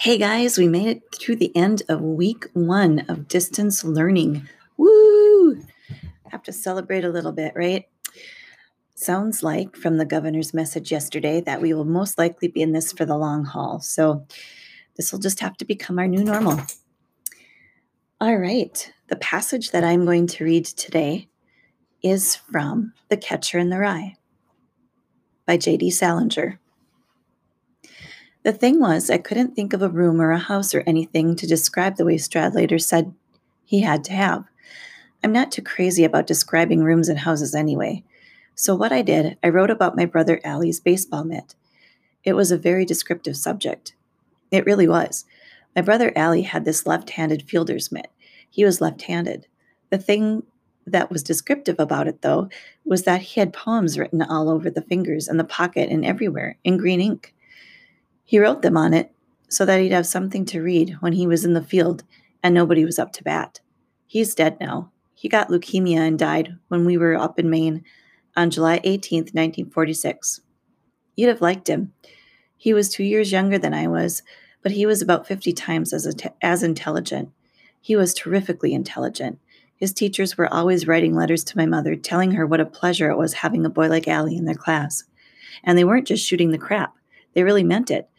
Hey guys, we made it through the end of week one of distance learning. Woo! Have to celebrate a little bit, right? Sounds like from the governor's message yesterday that we will most likely be in this for the long haul. So this will just have to become our new normal. All right. The passage that I'm going to read today is from The Catcher in the Rye by J.D. Salinger. The thing was, I couldn't think of a room or a house or anything to describe the way Stradlater said he had to have. I'm not too crazy about describing rooms and houses anyway. So, what I did, I wrote about my brother Allie's baseball mitt. It was a very descriptive subject. It really was. My brother Allie had this left handed fielder's mitt. He was left handed. The thing that was descriptive about it, though, was that he had poems written all over the fingers and the pocket and everywhere in green ink. He wrote them on it so that he'd have something to read when he was in the field and nobody was up to bat. He's dead now. He got leukemia and died when we were up in Maine on July 18, 1946. You'd have liked him. He was two years younger than I was, but he was about 50 times as, as intelligent. He was terrifically intelligent. His teachers were always writing letters to my mother telling her what a pleasure it was having a boy like Allie in their class. And they weren't just shooting the crap, they really meant it.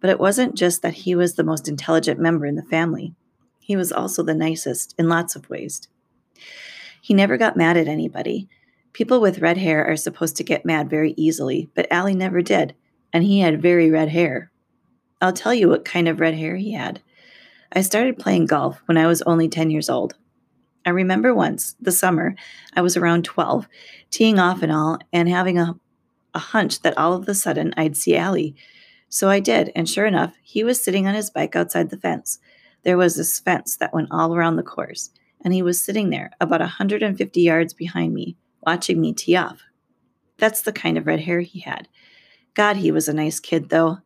But it wasn't just that he was the most intelligent member in the family, he was also the nicest in lots of ways. He never got mad at anybody. People with red hair are supposed to get mad very easily, but Allie never did, and he had very red hair. I'll tell you what kind of red hair he had. I started playing golf when I was only 10 years old. I remember once, the summer, I was around 12, teeing off and all, and having a, a hunch that all of a sudden I'd see Allie. So I did, and sure enough, he was sitting on his bike outside the fence. There was this fence that went all around the course, and he was sitting there about a 150 yards behind me, watching me tee off. That's the kind of red hair he had. God, he was a nice kid, though.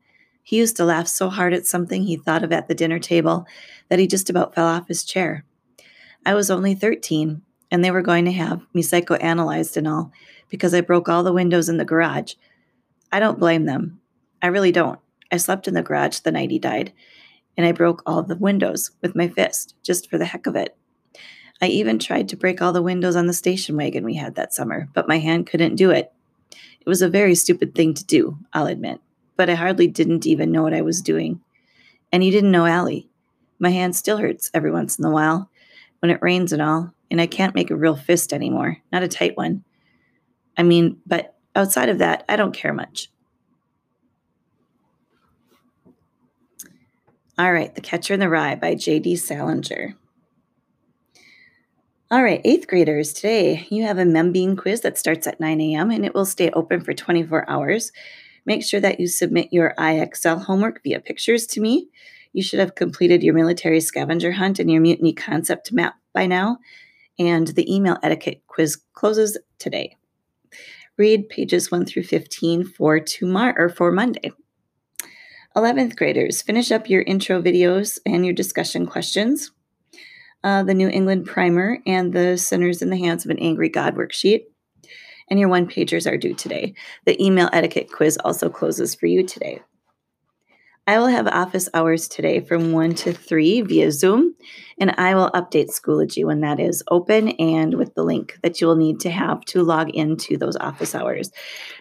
He used to laugh so hard at something he thought of at the dinner table that he just about fell off his chair. I was only 13, and they were going to have me psychoanalyzed and all because I broke all the windows in the garage. I don't blame them. I really don't. I slept in the garage the night he died, and I broke all the windows with my fist, just for the heck of it. I even tried to break all the windows on the station wagon we had that summer, but my hand couldn't do it. It was a very stupid thing to do, I'll admit, but I hardly didn't even know what I was doing. And he didn't know Allie. My hand still hurts every once in a while when it rains and all, and I can't make a real fist anymore, not a tight one. I mean, but outside of that, I don't care much. All right, The Catcher in the Rye by J.D. Salinger. All right, eighth graders, today you have a Membean quiz that starts at 9 a.m. and it will stay open for 24 hours. Make sure that you submit your IXL homework via pictures to me. You should have completed your military scavenger hunt and your mutiny concept map by now. And the email etiquette quiz closes today. Read pages 1 through 15 for tomorrow or for Monday. 11th graders, finish up your intro videos and your discussion questions. Uh, the New England Primer and the Sinners in the Hands of an Angry God worksheet. And your one pagers are due today. The email etiquette quiz also closes for you today. I will have office hours today from 1 to 3 via Zoom, and I will update Schoology when that is open and with the link that you will need to have to log into those office hours.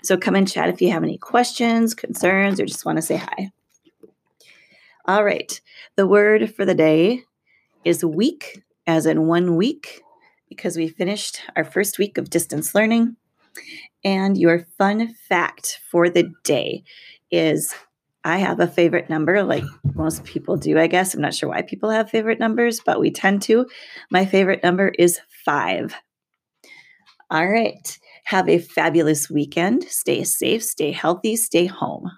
So come and chat if you have any questions, concerns, or just want to say hi. All right. The word for the day is week, as in one week, because we finished our first week of distance learning. And your fun fact for the day is I have a favorite number, like most people do, I guess. I'm not sure why people have favorite numbers, but we tend to. My favorite number is five. All right. Have a fabulous weekend. Stay safe, stay healthy, stay home.